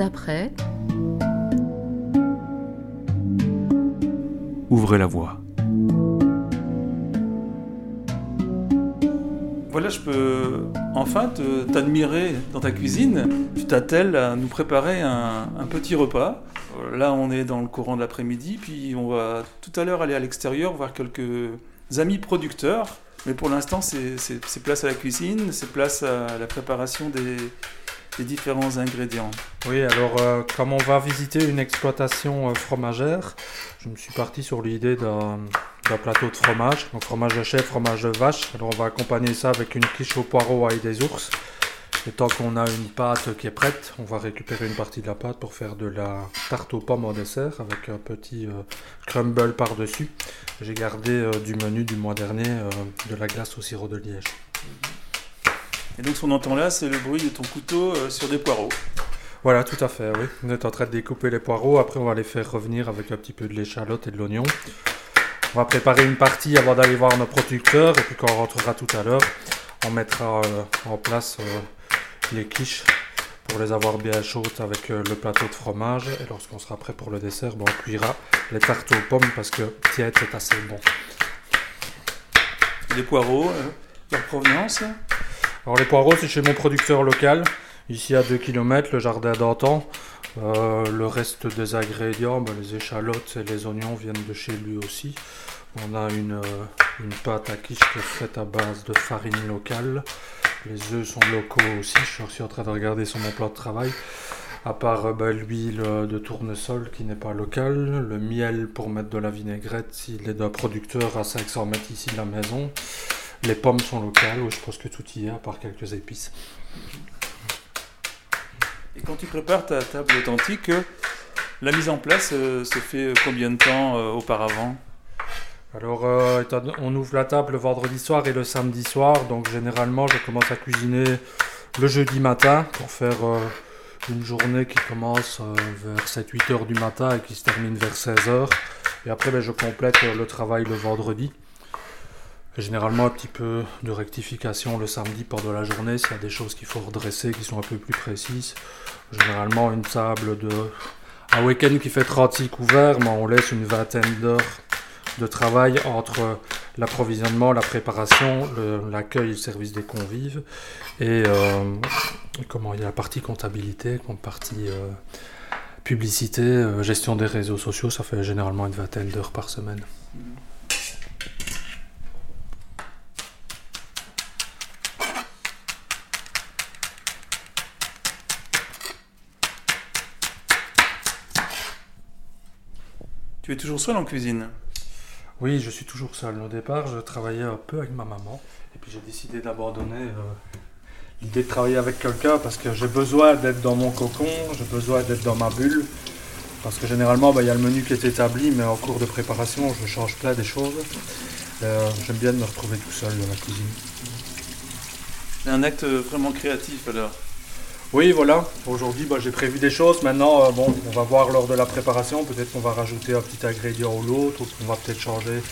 d'après. Ouvrez la voie. Voilà, je peux enfin t'admirer dans ta cuisine. Tu t'attelles à nous préparer un, un, petit repas. Là, on est dans le courant de l'après-midi, puis on va tout à l'heure aller à l'extérieur voir quelques amis producteurs. Mais pour l'instant, c'est place à la cuisine, c'est place à la préparation des, différents ingrédients. Oui, alors euh, comme on va visiter une exploitation euh, fromagère, je me suis parti sur l'idée d'un plateau de fromage, donc fromage de chèvre, fromage de vache. Alors on va accompagner ça avec une quiche au poireau et des ours. Et tant qu'on a une pâte qui est prête, on va récupérer une partie de la pâte pour faire de la tarte aux pommes au dessert avec un petit euh, crumble par-dessus. J'ai gardé du menu du mois dernier de la glace au sirop de liège. Et donc ce qu'on entend là, c'est le bruit de ton couteau euh, sur des poireaux. Voilà, tout à fait, oui. On est en train de découper les poireaux. Après, on va les faire revenir avec un petit peu de l'échalote et de l'oignon. On va préparer une partie avant d'aller voir nos producteurs. Et puis quand on rentrera tout à l'heure, on mettra euh, en place euh, les quiches pour les avoir bien chaudes avec le plateau de fromage. Et lorsqu'on sera prêt pour le dessert, on cuira les tartes aux pommes parce que tiède, c'est assez bon. Les poireaux, leur provenance alors les poireaux, c'est chez mon producteur local, ici à 2 km, le jardin d'antan. Euh, le reste des ingrédients, ben, les échalotes et les oignons viennent de chez lui aussi. On a une, euh, une pâte à quiche faite à base de farine locale. Les œufs sont locaux aussi, je suis en train de regarder sur mon plan de travail. À part euh, ben, l'huile de tournesol qui n'est pas locale, le miel pour mettre de la vinaigrette s'il est d'un producteur à 500 mètres ici de la maison. Les pommes sont locales, je pense que tout y est, à part quelques épices. Et quand tu prépares ta table authentique, la mise en place euh, se fait combien de temps euh, auparavant? Alors, euh, on ouvre la table le vendredi soir et le samedi soir. Donc, généralement, je commence à cuisiner le jeudi matin pour faire une journée qui commence vers 7-8 heures du matin et qui se termine vers 16 heures. Et après, ben, je complète le travail le vendredi. Généralement un petit peu de rectification le samedi pendant la journée s'il y a des choses qu'il faut redresser qui sont un peu plus précises. Généralement une table de un week-end qui fait 36 couverts, mais on laisse une vingtaine d'heures de travail entre l'approvisionnement, la préparation, l'accueil et le service des convives. Et euh, comment il y a la partie comptabilité, comme partie euh, publicité, euh, gestion des réseaux sociaux, ça fait généralement une vingtaine d'heures par semaine. Tu es toujours seul en cuisine Oui, je suis toujours seul. Au départ, je travaillais un peu avec ma maman. Et puis j'ai décidé d'abandonner euh, l'idée de travailler avec quelqu'un parce que j'ai besoin d'être dans mon cocon, j'ai besoin d'être dans ma bulle. Parce que généralement, bah, il y a le menu qui est établi, mais en cours de préparation, je change plein des choses. Euh, j'aime bien me retrouver tout seul dans la cuisine. C'est un acte vraiment créatif alors oui, voilà. Aujourd'hui, bah, j'ai prévu des choses. Maintenant, euh, bon, on va voir lors de la préparation. Peut-être qu'on va rajouter un petit ingrédient ou l'autre, ou va peut-être changer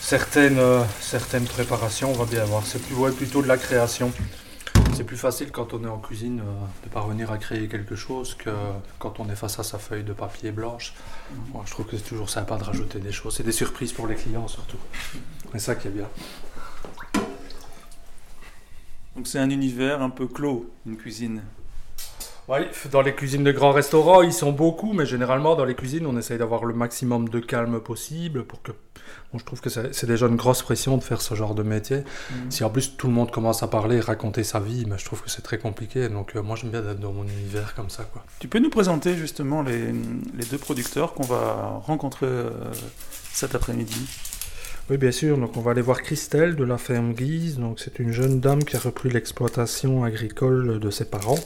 certaines, euh, certaines préparations. On va bien voir. C'est plus, plutôt de la création. C'est plus facile quand on est en cuisine euh, de parvenir à créer quelque chose que quand on est face à sa feuille de papier blanche. Je trouve que c'est toujours sympa de rajouter des choses. C'est des surprises pour les clients surtout. C'est ça qui est bien. Donc c'est un univers un peu clos, une cuisine. Oui, dans les cuisines de grands restaurants, ils sont beaucoup, mais généralement dans les cuisines, on essaye d'avoir le maximum de calme possible pour que. Bon, je trouve que c'est déjà une grosse pression de faire ce genre de métier. Mm. Si en plus tout le monde commence à parler, raconter sa vie, mais je trouve que c'est très compliqué. Donc euh, moi j'aime bien être dans mon univers comme ça. Quoi. Tu peux nous présenter justement les, les deux producteurs qu'on va rencontrer euh, cet après-midi? Oui, bien sûr. Donc, on va aller voir Christelle de la ferme Guise. Donc, c'est une jeune dame qui a repris l'exploitation agricole de ses parents.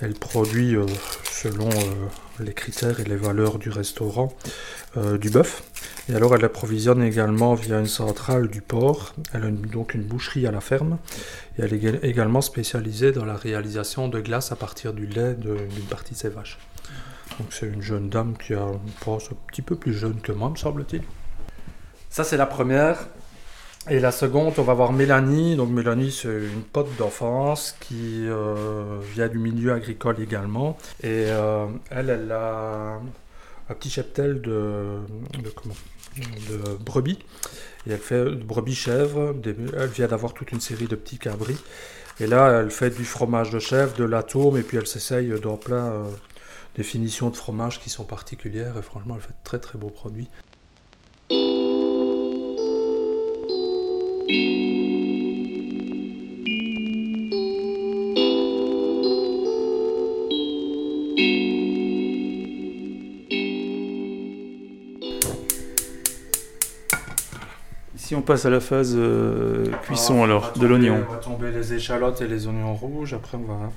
Elle produit, euh, selon euh, les critères et les valeurs du restaurant, euh, du bœuf. Et alors, elle approvisionne également via une centrale du porc. Elle a donc une boucherie à la ferme. Et elle est également spécialisée dans la réalisation de glace à partir du lait d'une partie de ses vaches. Donc, c'est une jeune dame qui a, pense, un petit peu plus jeune que moi, me semble-t-il. Ça, c'est la première. Et la seconde, on va voir Mélanie. Donc Mélanie, c'est une pote d'enfance qui euh, vient du milieu agricole également. Et euh, elle, elle a un petit cheptel de, brebis. Et elle fait de brebis chèvre. Des- elle vient d'avoir toute une série de petits cabris. Et là, elle fait du fromage de chèvre, de l'atome, et puis elle s'essaye dans plein euh, des finitions de fromage qui sont particulières. Et franchement, elle fait très très beaux produits. Ici, on passe à la phase euh, cuisson Ah, alors, de l'oignon. On va tomber les échalotes et les oignons rouges. Après, on va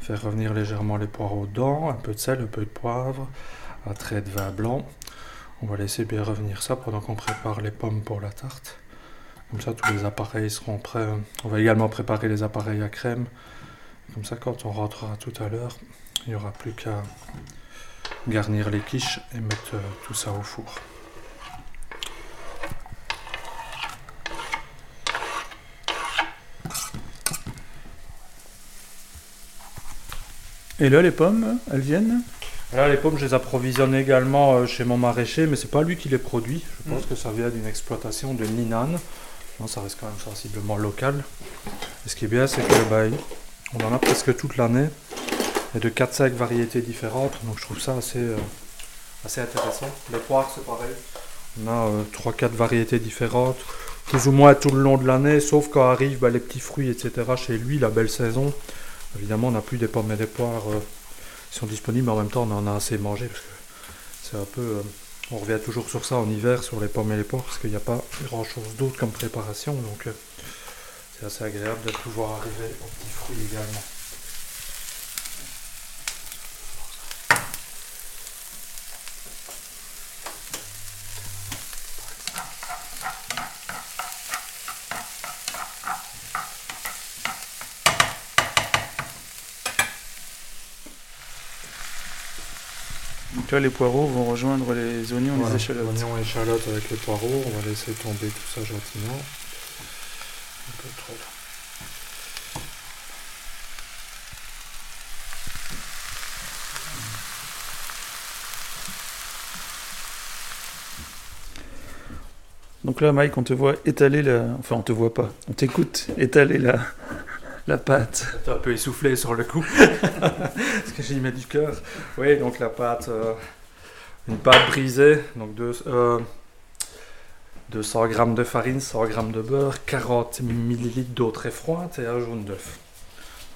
faire revenir légèrement les poireaux dedans. Un peu de sel, un peu de poivre, un trait de vin blanc. On va laisser bien revenir ça pendant qu'on prépare les pommes pour la tarte. Comme ça, tous les appareils seront prêts. On va également préparer les appareils à crème. Comme ça, quand on rentrera tout à l'heure, il n'y aura plus qu'à garnir les quiches et mettre euh, tout ça au four. Et là, les pommes, elles viennent? Là, les pommes, je les approvisionne également euh, chez mon maraîcher, mais c'est pas lui qui les produit. Je pense Mm. que ça vient d'une exploitation de Ninan. Ça reste quand même sensiblement local. Et ce qui est bien, c'est que bah, on en a presque toute l'année et de 4-5 variétés différentes. Donc je trouve ça assez, euh, assez intéressant. Les poires, c'est pareil. On a 3-4 variétés différentes, plus ou moins tout le long de l'année, sauf quand arrivent bah, les petits fruits, etc. Chez lui, la belle saison. Évidemment, on n'a plus des pommes et des poires euh, qui sont disponibles, mais en même temps, on en a assez mangé parce que c'est un peu. On revient toujours sur ça en hiver, sur les pommes et les poires, parce qu'il n'y a pas grand chose d'autre comme préparation. Donc, euh, c'est assez agréable de pouvoir arriver aux petits fruits également. Là, les poireaux vont rejoindre les oignons Voilà, les échalotes. Oignons et échalotes avec les poireaux. On va laisser tomber tout ça gentiment. Un peu trop là. Donc là, Mike, on te voit étaler la... Enfin, on te voit pas. On t'écoute étaler la... la pâte. T'es un peu essoufflé sur le coup. Parce que j'y mets du cœur. Oui, donc la pâte, euh, une pâte brisée, donc deux, euh, 200 g de farine, 100 g de beurre, 40 ml d'eau très froide et un jaune d'œuf.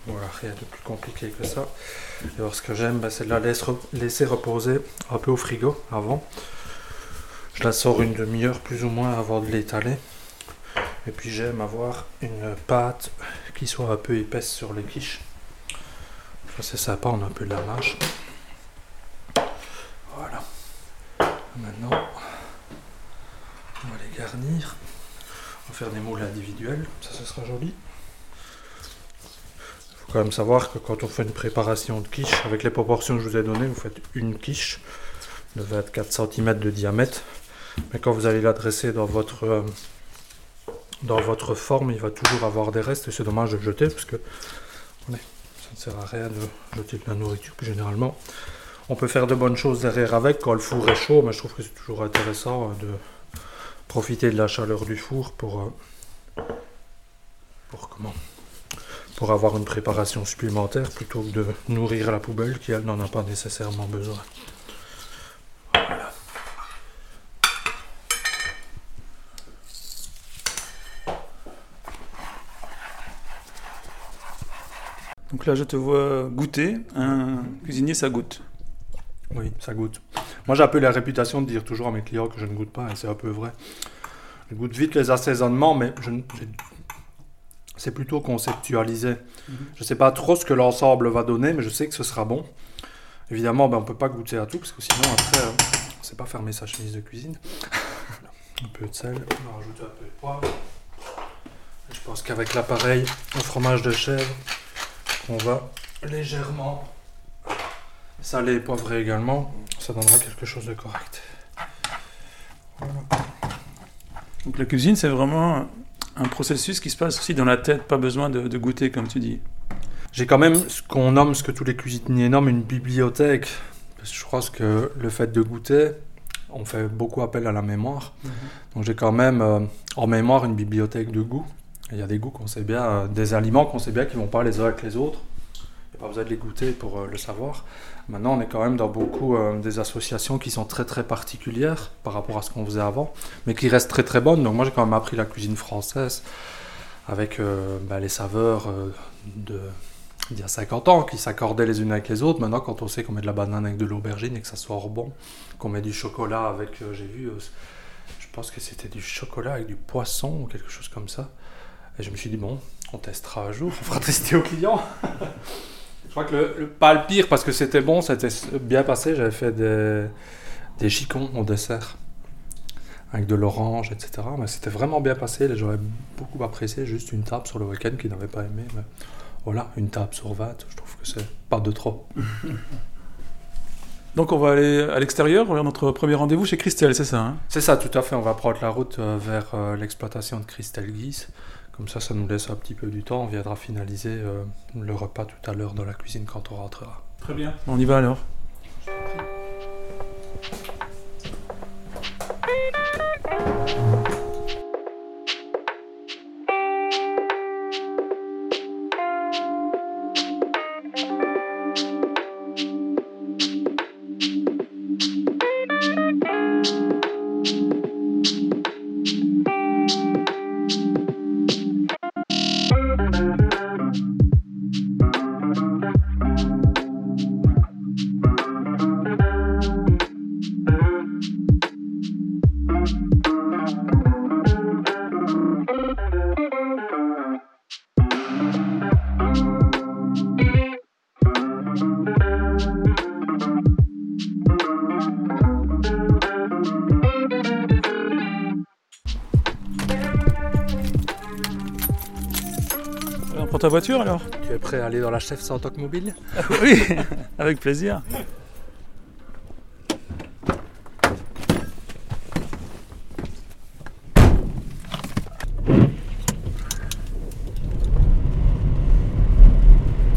Voilà, rien de plus compliqué que ça. Et alors, ce que j'aime, bah, c'est de la laisser reposer un peu au frigo avant. Je la sors une demi-heure plus ou moins avant de l'étaler. Et puis j'aime avoir une pâte qui soit un peu épaisse sur les quiches. Ça c'est sympa, on a un peu de la mâche. Voilà. Maintenant, on va les garnir. On va faire des moules individuels, ça ce sera joli. Il faut quand même savoir que quand on fait une préparation de quiche, avec les proportions que je vous ai données, vous faites une quiche de 24 cm de diamètre. Mais quand vous allez la dresser dans votre, euh, dans votre forme, il va toujours avoir des restes et c'est dommage de jeter parce que ça ne sert à rien de jeter de la nourriture. Généralement, on peut faire de bonnes choses derrière avec quand le four est chaud, mais je trouve que c'est toujours intéressant euh, de profiter de la chaleur du four pour, euh, pour comment pour avoir une préparation supplémentaire plutôt que de nourrir la poubelle qui elle n'en a pas nécessairement besoin. Donc là, je te vois goûter. Un cuisinier, ça goûte. Oui, ça goûte. Moi, j'ai un peu la réputation de dire toujours à mes clients que je ne goûte pas, et c'est un peu vrai. Je goûte vite les assaisonnements, mais je c'est plutôt conceptualisé. Mhm. Je ne sais pas trop ce que l'ensemble va donner, mais je sais que ce sera bon. Évidemment, ben, on ne peut pas goûter à tout, parce que sinon, après, euh, on ne sait pas fermer sa chemise de cuisine. Un peu de sel, on va rajouter un peu de poivre. Je pense qu'avec l'appareil au fromage de chèvre, on va légèrement Salé et poivré également, ça donnera quelque chose de correct. Voilà. Donc la cuisine, c'est vraiment un processus qui se passe aussi dans la tête, pas besoin de, de goûter comme tu dis. J'ai quand même ce qu'on nomme, ce que tous les cuisiniers nomment une bibliothèque. Parce que je crois que le fait de goûter, on fait beaucoup appel à la mémoire. Mhm. Donc j'ai quand même euh, en mémoire une bibliothèque de goûts. Il y a des goûts qu'on sait bien, euh, des aliments qu'on sait bien qui vont pas les uns avec les autres. Il n'y a pas besoin de les goûter pour euh, le savoir. Maintenant, on est quand même dans beaucoup euh, des associations qui sont très très particulières par rapport à ce qu'on faisait avant, mais qui restent très très bonnes. Donc moi j'ai quand même appris la cuisine française avec euh, bah, les saveurs d'il y a 50 ans qui s'accordaient les unes avec les autres. Maintenant, quand on sait qu'on met de la banane avec de l'aubergine et que ça sort bon, qu'on met du chocolat avec, j'ai vu, je pense que c'était du chocolat avec du poisson ou quelque chose comme ça. Et je me suis dit, bon, on testera un jour, on fera tester aux clients. je crois que le, le- pas le pire parce que c'était bon, c'était bien passé. J'avais fait des, des chicons au dessert avec de l'orange, etc. Mais c'était vraiment bien passé. Les gens avaient beaucoup apprécié. Juste une table sur le week-end qu'ils n'avaient pas aimé. Mais voilà, une table sur 20, je trouve que c'est pas de trop. Donc on va aller à l'extérieur, notre premier rendez-vous chez Christelle, c'est ça hein? C'est ça, tout à fait. On va prendre la route euh, vers euh, l'exploitation de Christelle Guise. Comme ça, ça nous laisse un petit peu du temps. On viendra finaliser euh, le repas tout à l'heure dans la cuisine quand on rentrera. Très bien. On y va alors. On ta voiture alors Tu es prêt à aller dans la chef sans mobile Oui, avec plaisir.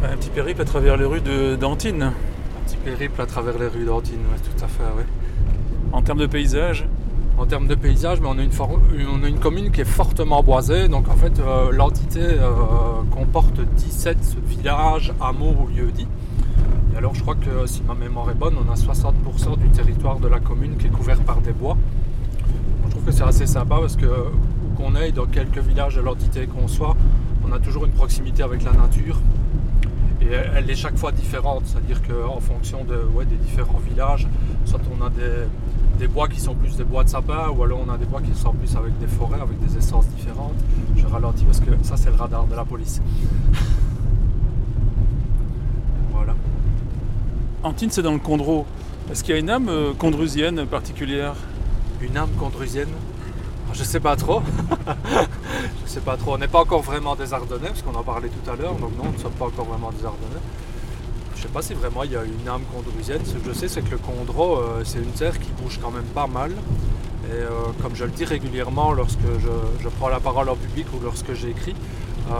Un petit périple à travers les rues de d'Antine. Un petit périple à travers les rues d'Antine, ouais, tout à fait, ouais. En termes de paysage, En termes de paysage, mais on a une, commune qui est fortement boisée. Donc en fait, euh, l'entité euh, comporte 17 villages, hameaux ou lieux-dits. Et alors je crois que si ma mémoire est bonne, on a 60% du territoire de la commune qui est couvert par des bois. Je trouve que c'est assez sympa parce que où qu'on aille, dans quelques villages de l'entité qu'on soit, on a toujours une proximité avec la nature. Et elle est chaque fois différente, c'est-à-dire qu'en fonction des différents villages, soit on a des, des bois qui sont plus des bois de sapin, ou alors on a des bois qui sont plus avec des forêts, avec des essences différentes. Je ralentis parce que ça c'est le radar de la police. voilà. Antine c'est dans le Condro. Est-ce qu'il y a une âme euh, condrusienne particulière? Une âme condrusienne? Je sais pas trop. je sais pas trop. On n'est pas encore vraiment des Ardennais, parce qu'on en parlait tout à l'heure, donc non, on ne sommes pas encore vraiment des Ardennais. Je sais pas si vraiment il y a une âme condrusienne. Ce que je sais, c'est que le Condro, euh, c'est une terre qui bouge quand même pas mal. Et euh, comme je le dis régulièrement lorsque je, prends la parole en public ou lorsque j'écris, euh,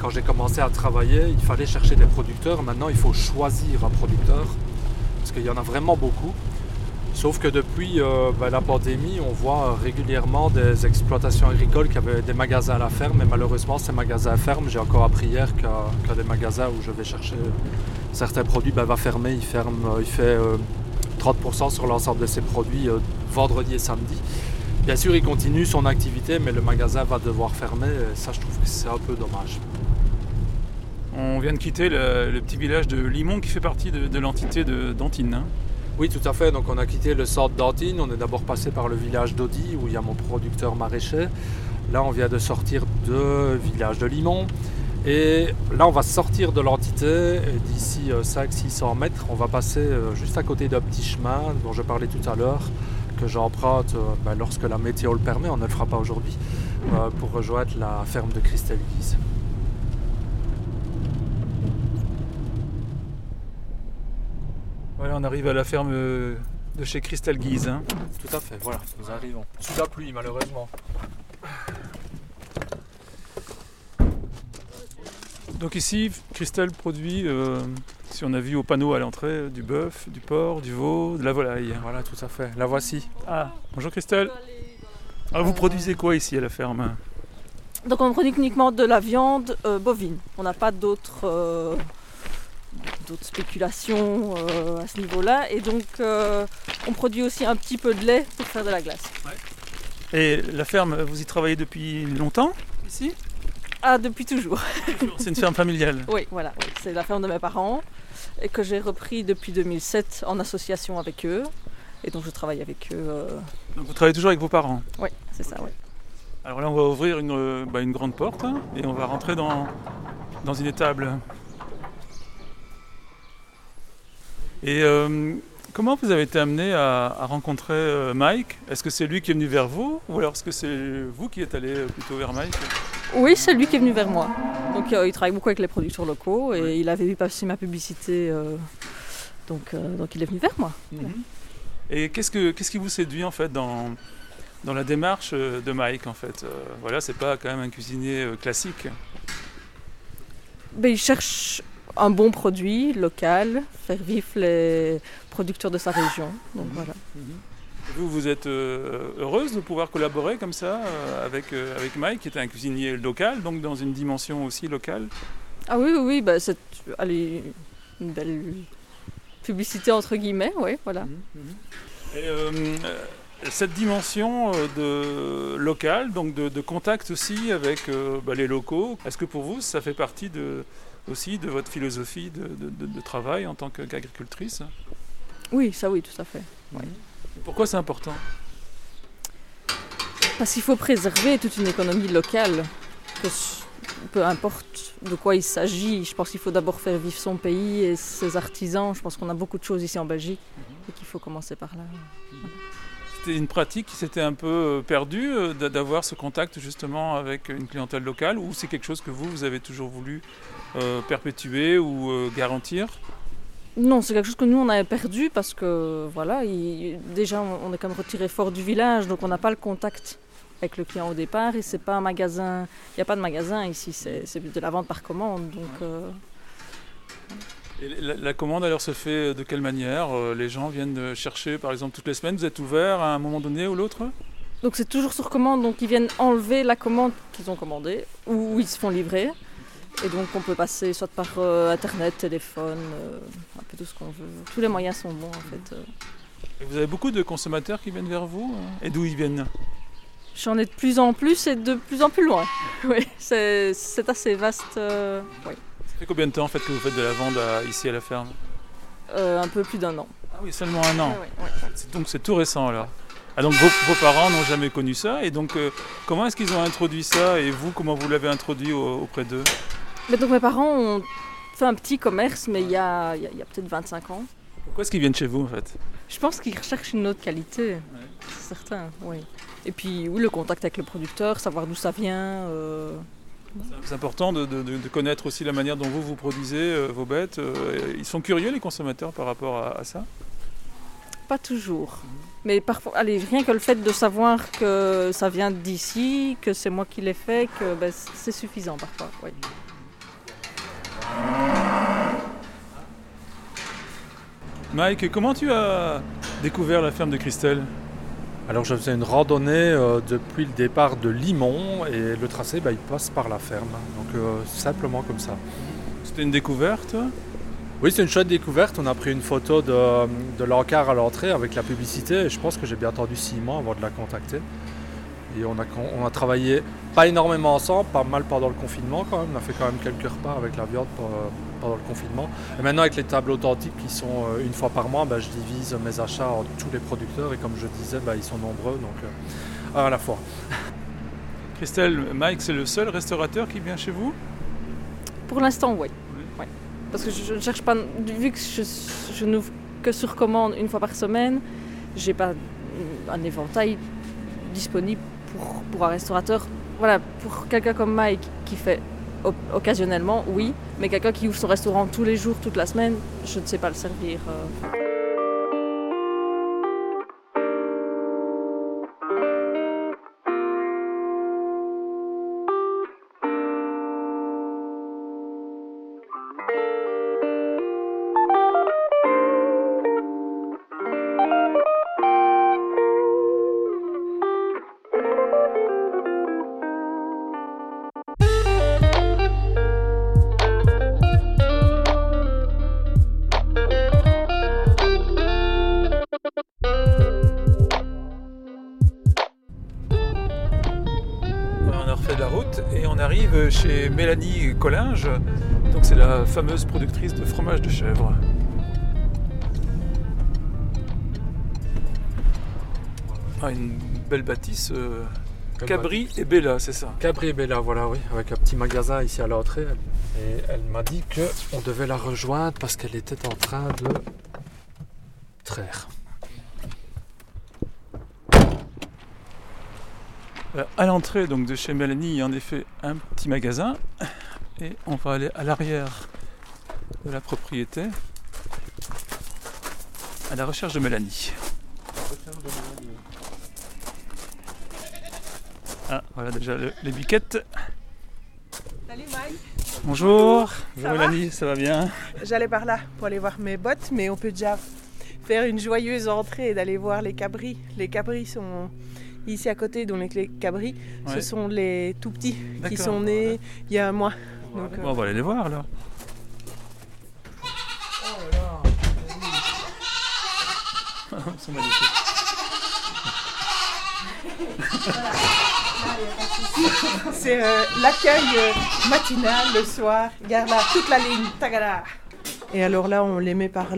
quand j'ai commencé à travailler, il fallait chercher des producteurs. Maintenant, il faut choisir un producteur, parce qu'il y en a vraiment beaucoup. Sauf que depuis ben, la pandémie, on voit régulièrement des exploitations agricoles qui avaient des magasins à la ferme, et malheureusement, ces magasins à ferme, j'ai encore appris hier qu'un qu'un des magasins où je vais chercher certains produits ben, va fermer. Il, ferme, euh, il fait euh, 30% sur l'ensemble de ses produits euh, vendredi et samedi. Bien sûr, il continue son activité, mais le magasin va devoir fermer. Et ça, je trouve que c'est un peu dommage. On vient de quitter le, le petit village de Limon qui fait partie de, de l'entité de- d'Antine. hein. Oui, tout à fait. Donc, on a quitté le centre d'Antine. On est d'abord passé par le village d'Audi, où il y a mon producteur maraîcher. Là, on vient de sortir de village de Limon. Et là, on va sortir de l'entité. Et d'ici 500-600 mètres, on va passer euh, juste à côté d'un petit chemin dont je parlais tout à l'heure, que j'emprunte euh, ben, lorsque la météo le permet. On ne le fera pas aujourd'hui, euh, pour rejoindre la ferme de Christelle Guise. Voilà, on arrive à la ferme euh, de chez Christelle Guise. hein. Tout à fait, voilà, nous arrivons. Sous la pluie, malheureusement. Donc ici, Christelle produit, euh, si on a vu au panneau à l'entrée, du bœuf, du porc, du veau, de la volaille. Voilà, tout à fait. La voici. Ah, bonjour Christelle. Ah, vous produisez quoi ici à la ferme? Donc on produit uniquement de la viande euh, bovine. On n'a pas d'autres euh, d'autres spéculations euh, à ce niveau-là. Et donc euh, on produit aussi un petit peu de lait pour faire de la glace. Et la ferme, vous y travaillez depuis longtemps ici? Ah, depuis toujours. C'est une ferme familiale. Oui, voilà. oui. C'est la ferme de mes parents et que j'ai repris depuis 2007 en association avec eux. Et donc je travaille avec eux. euh, Donc vous travaillez toujours avec vos parents? Oui, c'est ça, oui. Alors là, on va ouvrir une, euh, bah, une grande porte hein, et on va rentrer dans, dans une étable. Et euh, comment vous avez été amené à, à rencontrer euh, Mike? Est-ce que c'est lui qui est venu vers vous ou alors est-ce que c'est vous qui êtes allé euh, plutôt vers Mike? Oui, c'est lui qui est venu vers moi. Donc euh, il travaille beaucoup avec les producteurs locaux et il avait vu passer ma publicité. euh, donc, euh, donc il est venu vers moi. Et qu'est-ce, que, qu'est-ce qui vous séduit en fait dans, dans la démarche de Mike en fait? Voilà, c'est pas quand même un cuisinier classique. Ben, il cherche un bon produit local, faire vivre les producteurs de sa région. Donc voilà. Vous, vous êtes euh, heureuse de pouvoir collaborer comme ça euh, avec, euh, avec Mike, qui est un cuisinier local, donc dans une dimension aussi locale? Ah oui, oui, oui, ben, c'est allez, une belle publicité entre guillemets, oui, voilà. Et, euh, euh, cette dimension de local, donc de, de contact aussi avec euh, bah, les locaux, est-ce que pour vous ça fait partie de, aussi de votre philosophie de, de- de- de travail en tant qu'agricultrice Oui, ça oui, tout à fait. Pourquoi c'est important Parce qu'il faut préserver toute une économie locale. Que peu importe de quoi il s'agit, je pense qu'il faut d'abord faire vivre son pays et ses artisans. Je pense qu'on a beaucoup de choses ici en Belgique et qu'il faut commencer par là. C'était une pratique qui s'était un peu euh, perdue euh, d'a- d'avoir ce contact justement avec une clientèle locale ou c'est quelque chose que vous, vous avez toujours voulu euh, perpétuer ou garantir? Non, c'est quelque chose que nous on avait perdu parce que voilà, il- déjà on est quand même retiré fort du village, donc on n'a pas le contact avec le client au départ et c'est pas un magasin, il n'y a pas de magasin ici, c'est de la vente par commande. Et la, la commande alors se fait de quelle manière Euh, Les gens viennent de chercher par exemple toutes les semaines, vous êtes ouvert à un moment donné ou l'autre? Donc c'est toujours sur commande, donc ils viennent enlever la commande qu'ils ont commandée ou ils se font livrer. Et donc on peut passer soit par euh, internet, téléphone, euh, un peu tout ce qu'on veut. Tous les moyens sont bons en fait. euh. Et Vous avez beaucoup de consommateurs qui viennent vers vous euh Et d'où ils viennent? J'en ai de plus en plus et de plus en plus loin. oui, c'est c'est assez vaste. euh, oui. Ça fait combien de temps en fait que vous faites de la vente à- ici à la ferme Euh, un peu plus d'un an. Ah oui, seulement un an. Ouais, ouais, ouais. C'est- Donc c'est tout récent alors. Ah donc vos, vos parents n'ont jamais connu ça et donc euh, comment est-ce qu'ils ont introduit ça et vous comment vous l'avez introduit au- auprès d'eux? Mais donc mes parents ont fait un petit commerce, mais il y a, il y a- il y a peut-être 25 ans. Pourquoi est-ce qu'ils viennent chez vous en fait? Je pense qu'ils recherchent une autre qualité, c'est certain, oui. Et puis oui, le contact avec le producteur, savoir d'où ça vient. euh, C'est important de, de- de- de connaître aussi la manière dont vous vous produisez euh, vos bêtes. euh, ils sont curieux les consommateurs par rapport à, à ça? Pas toujours. Mais parfois, allez, rien que le fait de savoir que ça vient d'ici, que c'est moi qui l'ai fait, que ben, c'est suffisant parfois. Oui. Mike, comment tu as découvert la ferme de Christelle? Alors je faisais une randonnée euh, depuis le départ de Limon et le tracé bah, il passe par la ferme. Donc euh, simplement comme ça. C'était une découverte? Oui c'est une chouette découverte. On a pris une photo de, de l'encart à l'entrée avec la publicité et je pense que j'ai bien attendu six mois avant de la contacter. Et on a, con- on a travaillé pas énormément ensemble, pas mal pendant le confinement quand même. On a fait quand même quelques repas avec la viande pour, euh, pendant le confinement. Et maintenant avec les tables authentiques qui sont euh, une fois par mois, bah, je divise mes achats entre tous les producteurs et comme je disais, bah, ils sont nombreux donc euh, à la fois. Christelle, Mike, c'est le seul restaurateur qui vient chez vous? Pour l'instant, oui. Ouais. Parce que je ne cherche pas, vu que je, je n'ouvre que sur commande une fois par semaine, j'ai pas un éventail disponible pour, pour un restaurateur. Voilà, pour quelqu'un comme Mike qui fait occasionnellement, oui, mais quelqu'un qui ouvre son restaurant tous les jours, toute la semaine, je ne sais pas le servir. Chez Mélanie Collinge. Donc c'est la fameuse productrice de fromage de chèvre. Ah, une belle bâtisse. euh, Cabri et Bella, c'est ça. Cabri et Bella, voilà, oui, avec un petit magasin ici à l'entrée. Et elle m'a dit que on devait la rejoindre parce qu'elle était en train de traire. À l'entrée donc de chez Mélanie, il y a en effet un petit magasin. Et on va aller à l'arrière de la propriété, à la recherche de Mélanie. Ah, voilà déjà le- les biquettes. Salut Mike, Bonjour. Ça Bonjour va Mélanie, ça va bien? J'allais par là pour aller voir mes bottes, mais on peut déjà faire une joyeuse entrée et d'aller voir les cabris. Les cabris sont ici à côté, donc les cabris, ce sont les tout petits qui sont nés il y a un mois. Donc, euh, Bon, On va aller les voir alors. Ils sont magnifiques. c'est euh, l'accueil euh, matinal le soir. Regarde là, toute la ligne, tagada. Et alors là, on les met par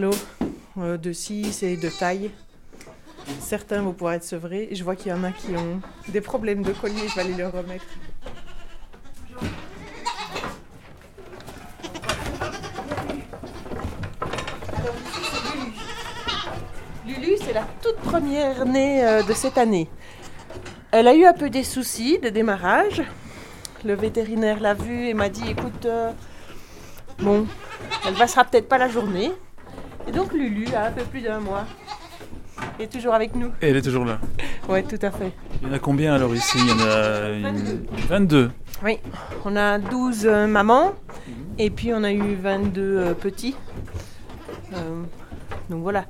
euh, de 6 et de taille. Certains vont pouvoir être sevrés. Je vois qu'il y en a qui ont des problèmes de collier, je vais aller leur remettre. Lulu. C'est la toute première née euh, de cette année. Elle a eu un peu des soucis de démarrage. Le vétérinaire l'a vue et m'a dit écoute, euh, bon, elle passera peut-être pas la journée. Et donc Lulu a un peu plus d'un mois. Elle est toujours avec nous. Et elle est toujours là. Oui, tout à fait. Il y en a combien alors ici? Il y en a une... 22. Oui, on a 12 euh, mamans et puis on a eu 22 euh, petits. Euh, donc voilà,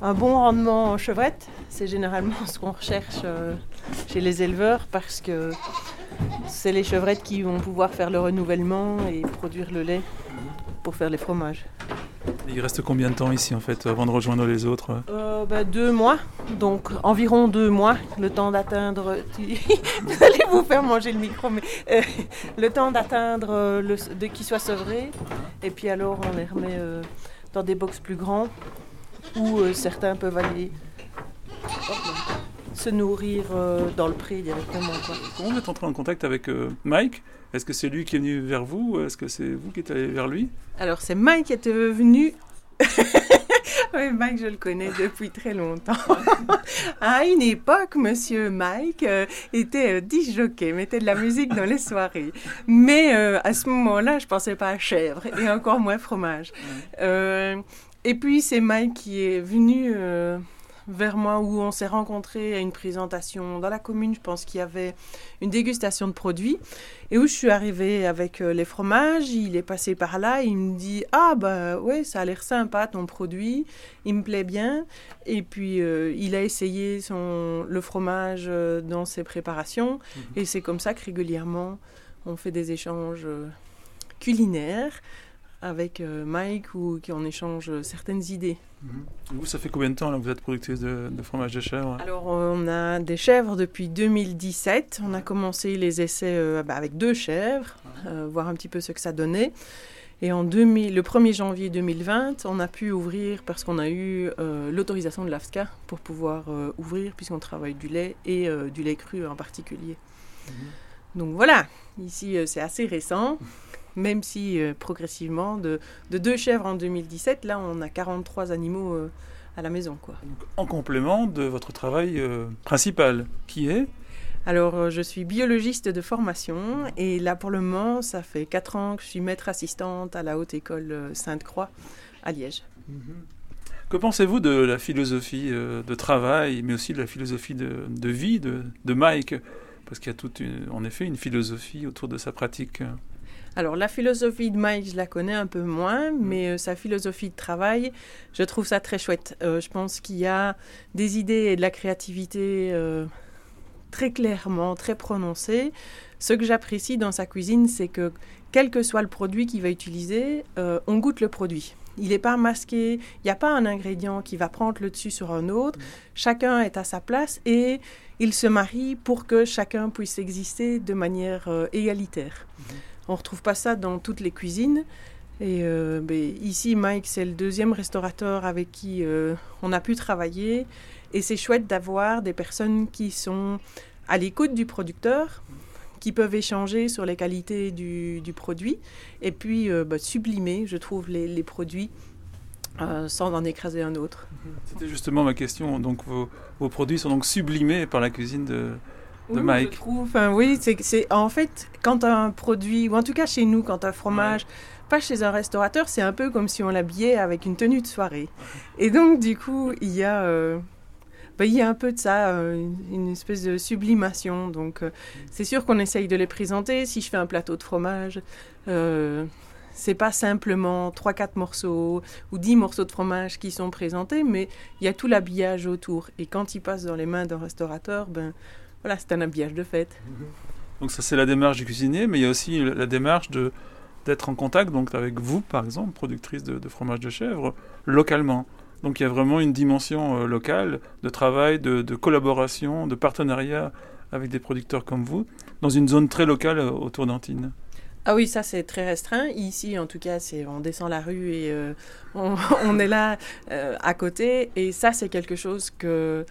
un bon rendement en chevrette, c'est généralement ce qu'on recherche chez les éleveurs parce que c'est les chevrettes qui vont pouvoir faire le renouvellement et produire le lait pour faire les fromages. Il reste combien de temps ici en fait avant de rejoindre les autres? Euh, bah, deux mois, donc environ deux mois, le temps d'atteindre. Vous allez vous faire manger le micro, mais euh, le temps d'atteindre euh, le de qu'ils soient sevrés, et puis alors on les remet euh, dans des box plus grands où certains peuvent aller hop là, se nourrir euh, dans le pré directement. quoi. Comment vous êtes entré en contact avec euh, Mike? Est-ce que c'est lui qui est venu vers vous ou Est-ce que c'est vous qui êtes allé vers lui? Alors c'est Mike qui était venu. oui, Mike, je le connais depuis très longtemps. à une époque, Monsieur Mike euh, était euh, disjockey, mettait de la musique dans les soirées. Mais euh, à ce moment-là, je pensais pas à chèvre et encore moins fromage. Euh, et puis c'est Mike qui est venu euh, vers moi où on s'est rencontrés à une présentation dans la commune. Je pense qu'il y avait une dégustation de produits. Et où je suis arrivée avec euh, les fromages, il est passé par là, il me dit Ah, bah ouais, ça a l'air sympa ton produit, il me plaît bien. Et puis euh, il a essayé son, le fromage euh, dans ses préparations. Et c'est comme ça que régulièrement on fait des échanges culinaires avec euh, Mike ou qu'on échange euh, certaines idées. Vous, ça fait combien de temps là, que vous êtes productrice de, de fromage de chèvre? Alors, on a des chèvres depuis 2017. On a commencé les essais euh, bah, avec deux chèvres, euh, voir un petit peu ce que ça donnait. Et en 2000, le 1er janvier 2020, on a pu ouvrir parce qu'on a eu euh, l'autorisation de l'AFSCA pour pouvoir euh, ouvrir, puisqu'on travaille du lait et euh, du lait cru en particulier. Donc voilà, ici euh, c'est assez récent, même si euh, progressivement, de, de deux chèvres en 2017, là on a 43 animaux euh, à la maison. quoi. Donc, En complément de votre travail euh, principal, qui est? Alors, je suis biologiste de formation et là, pour le moment, ça fait 4 ans que je suis maître assistante à la Haute École Sainte-Croix à Liège. Que pensez-vous de la philosophie de travail, mais aussi de la philosophie de, de vie de, de Mike? Parce qu'il y a toute une- en effet une philosophie autour de sa pratique. Alors, la philosophie de Mike, je la connais un peu moins, mais euh, sa philosophie de travail, je trouve ça très chouette. Euh, je pense qu'il y a des idées et de la créativité euh, très clairement, très prononcé. Ce que j'apprécie dans sa cuisine, c'est que quel que soit le produit qu'il va utiliser, on goûte le produit. Il n'est pas masqué, il n'y a pas un ingrédient qui va prendre le dessus sur un autre. Chacun est à sa place et il se marie pour que chacun puisse exister de manière égalitaire. On ne retrouve pas ça dans toutes les cuisines. Et euh, ben, ici, Mike, c'est le deuxième restaurateur avec qui on a pu travailler. Et c'est chouette d'avoir des personnes qui sont à l'écoute du producteur, qui peuvent échanger sur les qualités du, produit et puis euh, bah, sublimer, je trouve, les, produits euh, sans en écraser un autre. C'était justement ma question. Donc vos, produits sont donc sublimés par la cuisine de, de Mike. Je trouve, oui, c'est en fait quand un produit, ou en tout cas chez nous, quand un fromage pas chez un restaurateur, c'est un peu comme si on l'habillait avec une tenue de soirée. Et donc, du coup, il y a, euh, bah, il y a un peu de ça, euh, une, espèce de sublimation. Donc, euh, c'est sûr qu'on essaye de les présenter. Si je fais un plateau de fromage, euh, c'est pas simplement 3-4 morceaux ou 10 morceaux de fromage qui sont présentés, mais il y a tout l'habillage autour. Et quand il passe dans les mains d'un restaurateur, ben voilà, c'est un habillage de fête. Donc ça c'est la démarche du cuisinier, mais il y a aussi la démarche de d'être en contact donc avec vous, par exemple, productrice de fromage de chèvre, localement. Donc il y a vraiment une dimension euh, locale de travail, de, collaboration, de partenariat avec des producteurs comme vous, dans une zone très locale euh, autour d'Antine. Ah oui, ça c'est très restreint. Ici, en tout cas, c'est on descend la rue et euh, on, est là à côté. Et ça, c'est quelque chose que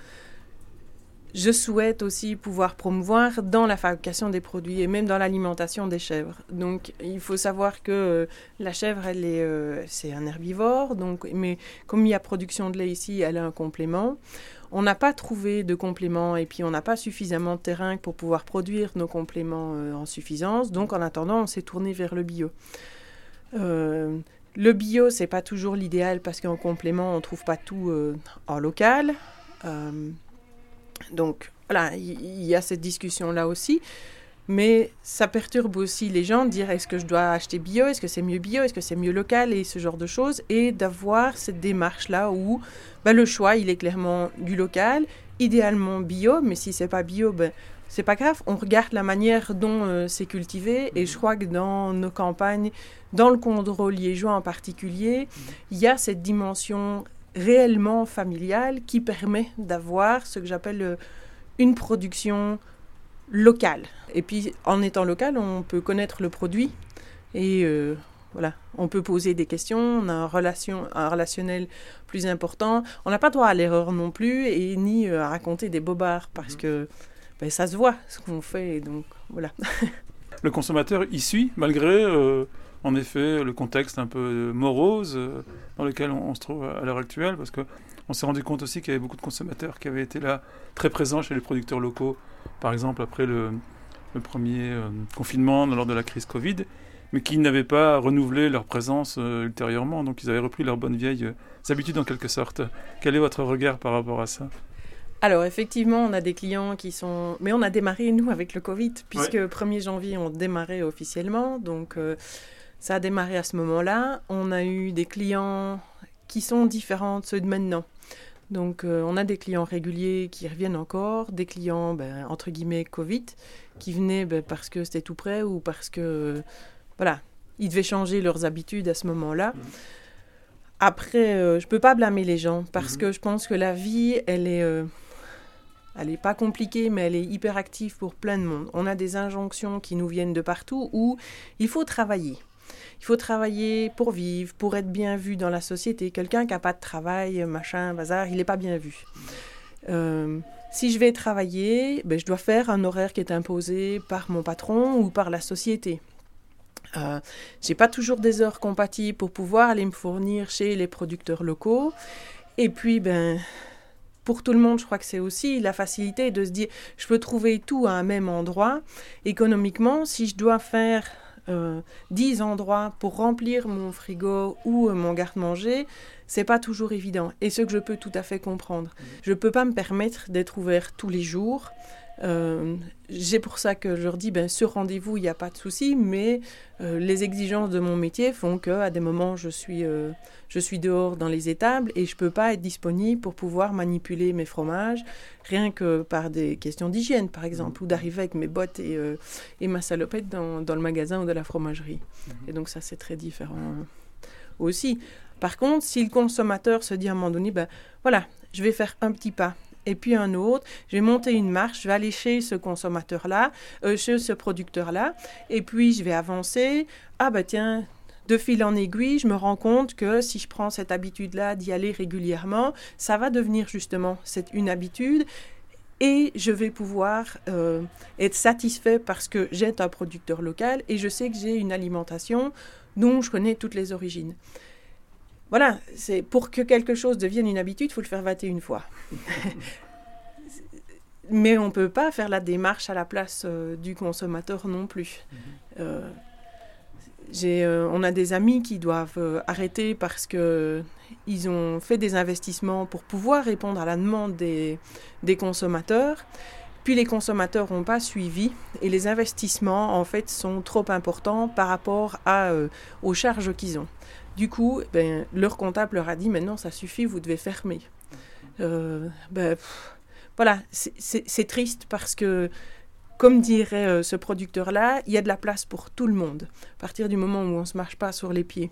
je souhaite aussi pouvoir promouvoir dans la fabrication des produits et même dans l'alimentation des chèvres. Donc, il faut savoir que euh, la chèvre, elle est, euh, c'est un herbivore. Donc, mais comme il y a production de lait ici, elle a un complément. On n'a pas trouvé de complément et puis on n'a pas suffisamment de terrain pour pouvoir produire nos compléments euh, en suffisance. Donc, en attendant, on s'est tourné vers le bio. le bio, c'est pas toujours l'idéal parce qu'en complément, on trouve pas tout en local. Donc voilà, il y, a cette discussion-là aussi. Mais ça perturbe aussi les gens de dire est-ce que je dois acheter bio, est-ce que c'est mieux bio, est-ce que c'est mieux local? Et ce genre de choses. Et d'avoir cette démarche-là où ben, le choix, il est clairement du local, idéalement bio, mais si c'est pas bio, ben, c'est pas grave. On regarde la manière dont euh, c'est cultivé et je crois que dans nos campagnes, dans le contrôle liégeois en particulier, il y a cette dimension réellement familiale qui permet d'avoir ce que j'appelle euh, une production locale. Et puis en étant local, on peut connaître le produit et euh, voilà, on peut poser des questions, on a un, relation, un relationnel plus important. On n'a pas droit à l'erreur non plus et ni euh, à raconter des bobards parce que ben, ça se voit ce qu'on fait. donc voilà. le consommateur y suit malgré en effet le contexte un peu morose euh, dans lequel on, se trouve à l'heure actuelle, parce qu'on s'est rendu compte aussi qu'il y avait beaucoup de consommateurs qui avaient été là très présents chez les producteurs locaux, par exemple après le, premier euh, confinement lors de la crise Covid, mais qui n'avaient pas renouvelé leur présence euh, ultérieurement, donc ils avaient repris leurs bonnes vieilles habitudes en quelque sorte. Quel est votre regard par rapport à ça? Alors effectivement, on a des clients qui sont... Mais on a démarré, nous, avec le Covid, puisque 1er janvier, on démarrait officiellement. Donc ça a démarré à ce moment-là. On a eu des clients qui sont différents de ceux de maintenant. Donc, euh, on a des clients réguliers qui reviennent encore, des clients, ben, entre guillemets, Covid, qui venaient ben, parce que c'était tout près ou parce que, voilà, ils devaient changer leurs habitudes à ce moment-là. Mhm. Après, euh, je ne peux pas blâmer les gens parce mhm. que je pense que la vie, elle est... Euh, elle n'est pas compliquée, mais elle est hyper active pour plein de monde. On a des injonctions qui nous viennent de partout où il faut travailler. Il faut travailler pour vivre, pour être bien vu dans la société. Quelqu'un qui n'a pas de travail, machin, bazar, il n'est pas bien vu. Euh, si je vais travailler, ben, je dois faire un horaire qui est imposé par mon patron ou par la société. Euh, j'ai pas toujours des heures compatibles pour pouvoir aller me fournir chez les producteurs locaux. Et puis, ben, pour tout le monde, je crois que c'est aussi la facilité de se dire, je peux trouver tout à un même endroit. Économiquement, si je dois faire 10 endroits pour remplir mon frigo ou euh, mon garde-manger, c'est pas toujours évident. Et ce que je peux tout à fait comprendre. Mhm. Je peux pas me permettre d'être ouvert tous les jours. Euh, j'ai pour ça que je leur dis, ben, sur rendez-vous, il n'y a pas de souci, mais euh, les exigences de mon métier font qu'à des moments, je suis, euh, je suis dehors dans les étables et je ne peux pas être disponible pour pouvoir manipuler mes fromages, rien que par des questions d'hygiène, par exemple, ou d'arriver avec mes bottes et, et ma salopette dans, dans, le magasin ou de la fromagerie. Mhm. Et donc ça, c'est très différent aussi. Par contre, si le consommateur se dit à un moment donné, ben, voilà, je vais faire un petit pas, et puis un autre. Je vais monter une marche, je vais aller chez ce consommateur-là, euh, chez ce producteur-là, et puis je vais avancer. Ah bah tiens, de fil en aiguille, je me rends compte que si je prends cette habitude-là d'y aller régulièrement, ça va devenir justement une habitude. Et je vais pouvoir euh, être satisfait parce que j'ai un producteur local et je sais que j'ai une alimentation dont je connais toutes les origines voilà, c'est pour que quelque chose devienne une habitude, il faut le faire une fois. Mais on ne peut pas faire la démarche à la place euh, du consommateur non plus. Mhm. Euh, euh, on a des amis qui doivent arrêter parce qu'ils ont fait des investissements pour pouvoir répondre à la demande des, des consommateurs. Puis les consommateurs n'ont pas suivi et les investissements en fait sont trop importants par rapport à, aux charges qu'ils ont. Du coup, ben, leur comptable leur a dit maintenant ça suffit, vous devez fermer. Euh, ben, voilà, c'est triste parce que, comme dirait euh, ce producteur-là, il y a de la place pour tout le monde, à partir du moment où on ne se marche pas sur les pieds.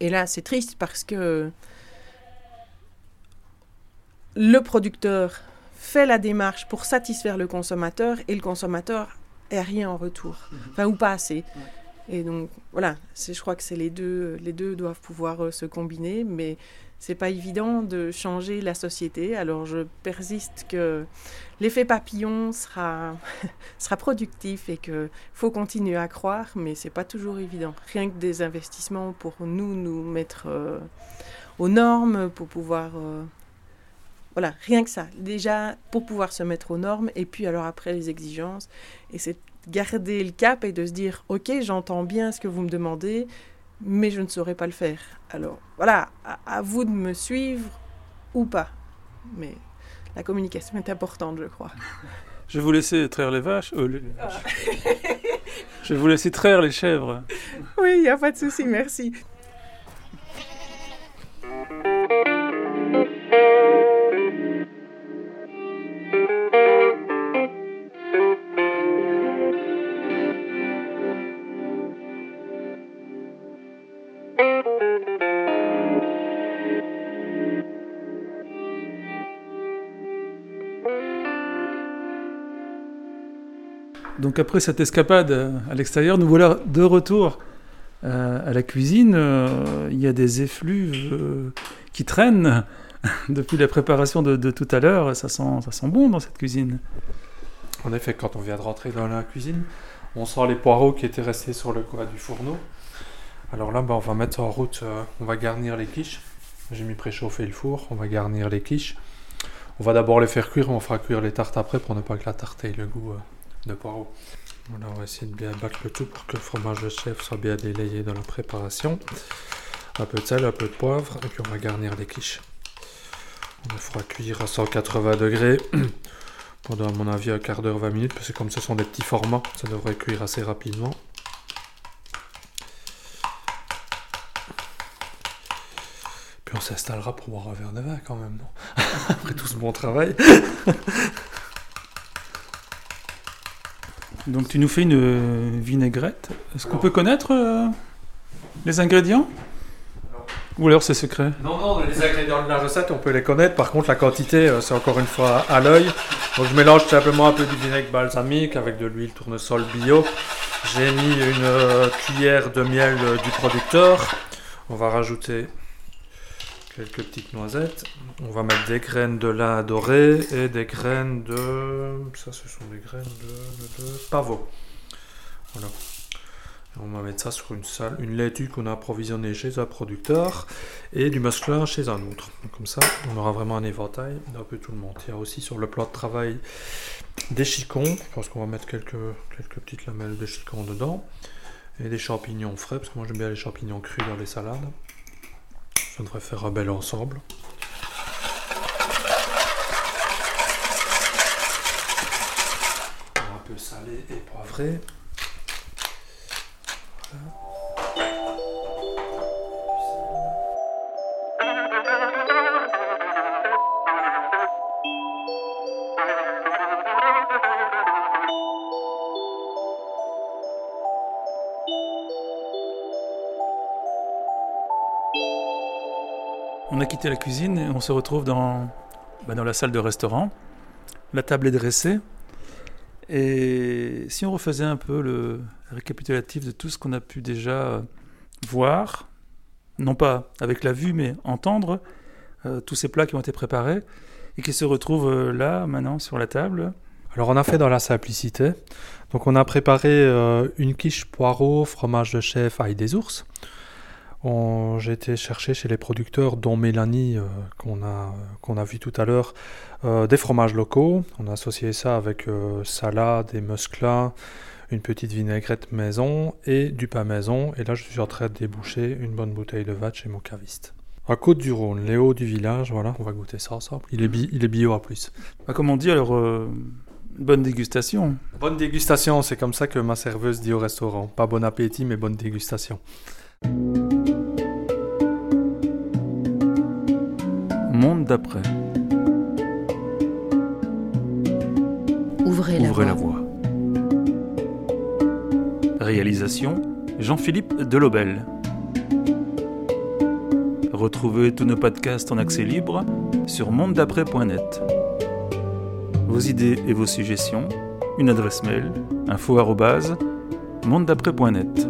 Et là, c'est triste parce que le producteur fait la démarche pour satisfaire le consommateur et le consommateur n'a rien en retour, mhm. enfin, ou pas assez. Et donc voilà, je crois que c'est les deux, les deux doivent pouvoir euh, se combiner, mais c'est pas évident de changer la société. Alors je persiste que l'effet papillon sera, sera productif et qu'il faut continuer à croire, mais c'est pas toujours évident. Rien que des investissements pour nous nous mettre euh, aux normes, pour pouvoir euh, voilà, rien que ça. Déjà, pour pouvoir se mettre aux normes, et puis alors après les exigences. Et c'est garder le cap et de se dire, ok, j'entends bien ce que vous me demandez, mais je ne saurais pas le faire. Alors voilà, à, vous de me suivre ou pas. Mais la communication est importante, je crois. Je vais vous laisser traire les vaches. Euh, les vaches. Ah. je vais vous laisser traire les chèvres. Oui, il n'y a pas de souci, merci. Donc après cette escapade à l'extérieur, nous voilà de retour euh, à la cuisine. Euh, il y a des effluves euh, qui traînent depuis la préparation de, tout à l'heure. Ça sent, ça sent bon dans cette cuisine. En effet, quand on vient de rentrer dans la cuisine, on sent les poireaux qui étaient restés sur le coin du fourneau. Alors là, bah, on va mettre en route, on va garnir les quiches. J'ai mis préchauffer le four, on va garnir les quiches. On va d'abord les faire cuire, on fera cuire les tartes après pour ne pas que la tarte ait le goût de poireaux. Voilà, on va essayer de bien battre le tout pour que le fromage de chèvre soit bien délayé dans la préparation. Un peu de sel, un peu de poivre, et puis on va garnir les quiches. On le fera cuire à 180 degrés pendant, à mon avis, un quart d'heure, 20 minutes, parce que comme ce sont des petits formats, ça devrait cuire assez rapidement. Puis on s'installera pour boire un verre de vin quand même, non? Après tout ce bon travail. Donc tu nous fais une euh, vinaigrette. Est-ce qu'on peut connaître euh, les ingrédients? Ou alors c'est secret? Non, non, les ingrédients de la recette, on peut les connaître. Par contre, la quantité, euh, c'est encore une fois à l'œil. Donc je mélange simplement un peu du vinaigre balsamique avec de l'huile tournesol bio. J'ai mis une cuillère de miel du producteur. On va rajouter quelques petites noisettes. On va mettre des graines de lin doré et des graines de... Ça, ce sont des graines de, pavot. Voilà. on va mettre ça sur une salle, une laitue qu'on a approvisionnée chez un producteur et du musclin chez un autre. comme ça, on aura vraiment un éventail d'un peu tout le monde. Il y a aussi sur le plat de travail des chicons. Je pense qu'on va mettre quelques, quelques petites lamelles de chicons dedans. Et des champignons frais, parce que moi j'aime bien les champignons crus dans les salades. Devrait faire un bel ensemble. peu salé et poivré. On la cuisine et on se retrouve dans, bah, dans la salle de restaurant. La table est dressée. Et si on refaisait un peu le récapitulatif de tout ce qu'on a pu déjà voir, non pas avec la vue, mais entendre, euh, tous ces plats qui ont été préparés et qui se retrouvent euh, là, maintenant, sur la table. Alors on a fait dans la simplicité. Donc on a préparé euh, une quiche poireau, fromage de chef, ail des ours. J'ai été chercher chez les producteurs, dont Mélanie, euh, qu'on a, qu'on a vu tout à l'heure, euh, des fromages locaux. On a associé ça avec euh, salade et muscla, une petite vinaigrette maison et du pain maison. Et là, je suis en train de déboucher une bonne bouteille de vat chez mon caviste. À Côte-du-Rhône, Léo du village, voilà, on va goûter ça ensemble. Il est, bi- il est bio en plus. Bah, comme on dit, alors, bonne dégustation. Bonne dégustation, c'est comme ça que ma serveuse dit au restaurant. Pas bon appétit, mais bonne dégustation. Monde d'après. Ouvrez la Ouvrez voie. la voie. Réalisation Jean-Philippe Delobel. Retrouvez tous nos podcasts en accès libre sur mondedaprès.net. Vos idées et vos suggestions, une adresse mail info mondedaprès.net.